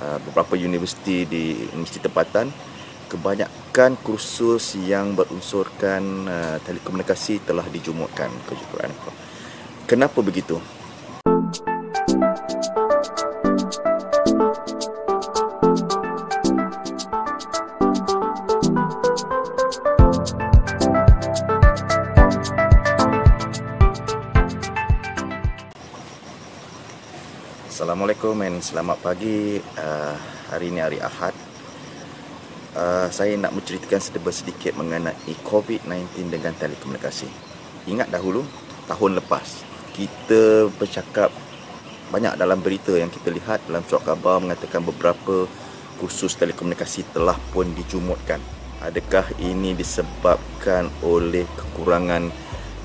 uh, beberapa universiti di universiti tempatan kebanyakan kursus yang berunsurkan uh, telekomunikasi telah dijumutkan ke. Kenapa begitu? Assalamualaikum dan selamat pagi. Uh, hari ini hari Ahad. Uh, saya nak menceritakan sedikit mengenai COVID-19 dengan telekomunikasi. Ingat dahulu, tahun lepas, kita bercakap banyak dalam berita yang kita lihat dalam surat khabar mengatakan beberapa kursus telekomunikasi telah pun dijumutkan. Adakah ini disebabkan oleh kekurangan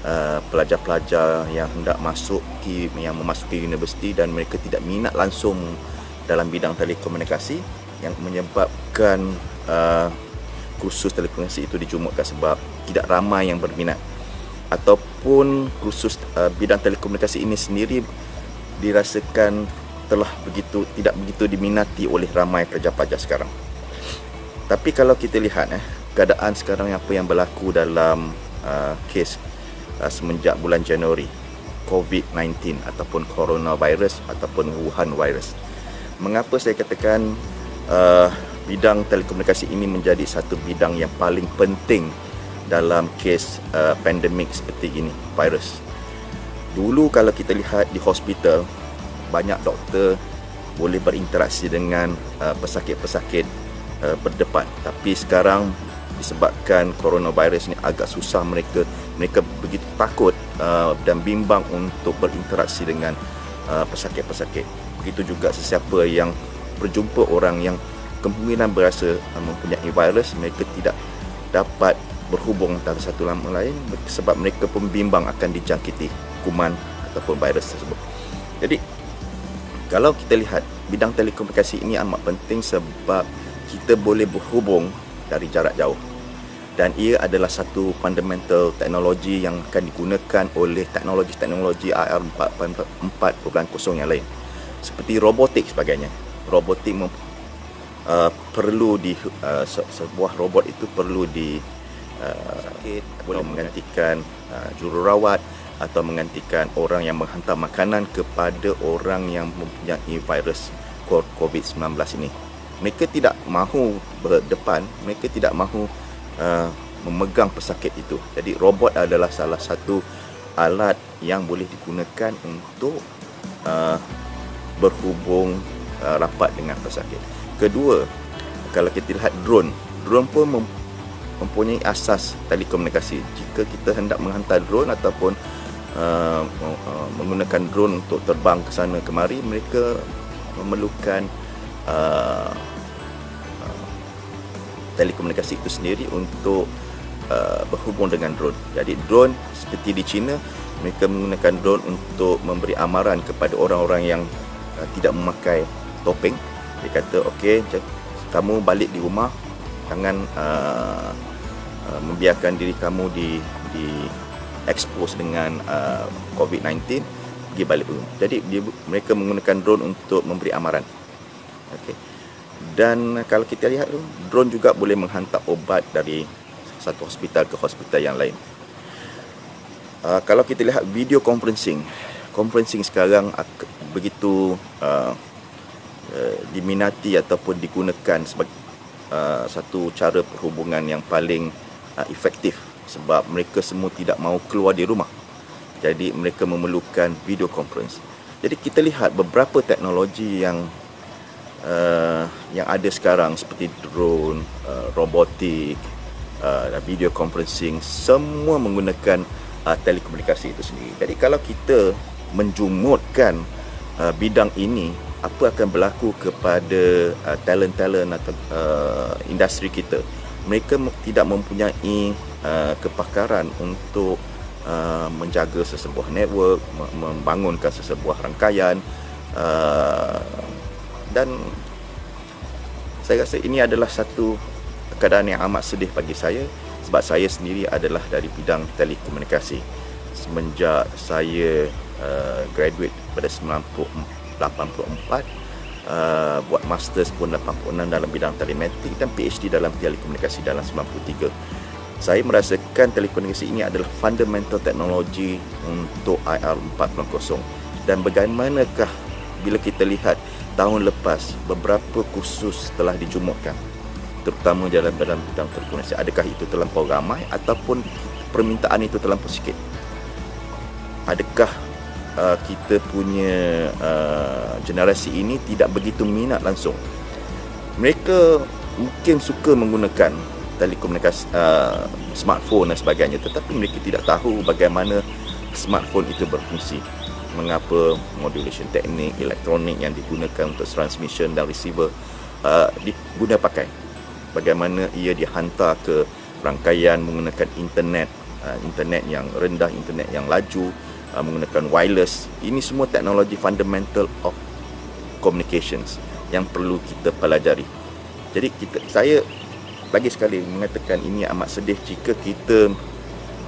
Uh, pelajar-pelajar yang hendak masuk ke yang memasuki universiti dan mereka tidak minat langsung dalam bidang telekomunikasi yang menyebabkan uh, kursus telekomunikasi itu dijumutkan sebab tidak ramai yang berminat ataupun kursus uh, bidang telekomunikasi ini sendiri dirasakan telah begitu tidak begitu diminati oleh ramai pelajar-pelajar sekarang. Tapi kalau kita lihat eh keadaan sekarang apa yang berlaku dalam uh, kes uh, semenjak bulan Januari COVID-19 ataupun coronavirus ataupun Wuhan virus. Mengapa saya katakan uh, bidang telekomunikasi ini menjadi satu bidang yang paling penting dalam kes uh, pandemik seperti ini, virus. Dulu kalau kita lihat di hospital, banyak doktor boleh berinteraksi dengan uh, pesakit-pesakit uh, berdepan. Tapi sekarang disebabkan coronavirus ni agak susah mereka mereka begitu takut uh, dan bimbang untuk berinteraksi dengan uh, pesakit-pesakit. Begitu juga sesiapa yang berjumpa orang yang kemungkinan berasa uh, mempunyai virus mereka tidak dapat berhubung antara satu sama lain sebab mereka pun bimbang akan dijangkiti kuman ataupun virus tersebut. Jadi kalau kita lihat bidang telekomunikasi ini amat penting sebab kita boleh berhubung dari jarak jauh dan ia adalah satu fundamental teknologi yang akan digunakan oleh teknologi-teknologi AR 4.0 yang lain. Seperti robotik sebagainya. Robotik mem, uh, perlu di uh, sebuah robot itu perlu di uh, sakit boleh menggantikan uh, jururawat atau menggantikan orang yang menghantar makanan kepada orang yang mempunyai virus COVID-19 ini. Mereka tidak mahu berdepan mereka tidak mahu uh, memegang pesakit itu. Jadi robot adalah salah satu alat yang boleh digunakan untuk uh, berhubung uh, rapat dengan pesakit. Kedua, kalau kita lihat drone, drone pun mem- mempunyai asas telekomunikasi. Jika kita hendak menghantar drone ataupun uh, uh, menggunakan drone untuk terbang ke sana kemari, mereka memerlukan uh, telekomunikasi itu sendiri untuk uh, berhubung dengan drone. Jadi drone seperti di China, mereka menggunakan drone untuk memberi amaran kepada orang-orang yang uh, tidak memakai topeng. Dia kata, okey, kamu balik di rumah, jangan uh, uh, membiarkan diri kamu di di expose dengan uh, COVID-19, pergi balik rumah. Jadi dia, mereka menggunakan drone untuk memberi amaran. Okey dan kalau kita lihat tu drone juga boleh menghantar obat dari satu hospital ke hospital yang lain. Uh, kalau kita lihat video conferencing conferencing sekarang begitu uh, uh, diminati ataupun digunakan sebagai uh, satu cara perhubungan yang paling uh, efektif sebab mereka semua tidak mahu keluar di rumah. Jadi mereka memerlukan video conference. Jadi kita lihat beberapa teknologi yang uh, yang ada sekarang seperti drone, uh, robotik, uh, video conferencing semua menggunakan uh, telekomunikasi itu sendiri. Jadi kalau kita menjumutkan uh, bidang ini, apa akan berlaku kepada uh, talent-talent atau uh, industri kita? Mereka tidak mempunyai uh, kepakaran untuk uh, menjaga sesebuah network, membangunkan sesebuah rangkaian, uh, dan saya rasa ini adalah satu keadaan yang amat sedih bagi saya sebab saya sendiri adalah dari bidang telekomunikasi. Semenjak saya uh, graduate pada 1984 uh, buat masters pun 86 dalam bidang telematik dan PhD dalam telekomunikasi dalam 93 saya merasakan telekomunikasi ini adalah fundamental teknologi untuk IR 4.0 dan bagaimanakah bila kita lihat tahun lepas beberapa kursus telah dijumukkan terutama dalam dalam bidang telekomunikasi adakah itu terlampau ramai ataupun permintaan itu terlampau sikit? Adakah uh, kita punya uh, generasi ini tidak begitu minat langsung? Mereka mungkin suka menggunakan telekomunikasi uh, smartphone dan sebagainya tetapi mereka tidak tahu bagaimana smartphone itu berfungsi mengapa modulation teknik elektronik yang digunakan untuk transmission dan receiver uh, diguna pakai. Bagaimana ia dihantar ke rangkaian menggunakan internet uh, internet yang rendah internet yang laju uh, menggunakan wireless. Ini semua teknologi fundamental of communications yang perlu kita pelajari. Jadi kita saya lagi sekali mengatakan ini amat sedih jika kita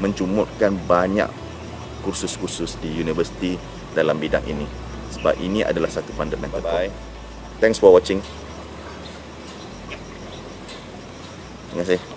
mencumutkan banyak kursus-kursus di universiti dalam bidang ini. Sebab ini adalah satu fundamental bye bye thanks for watching. Terima kasih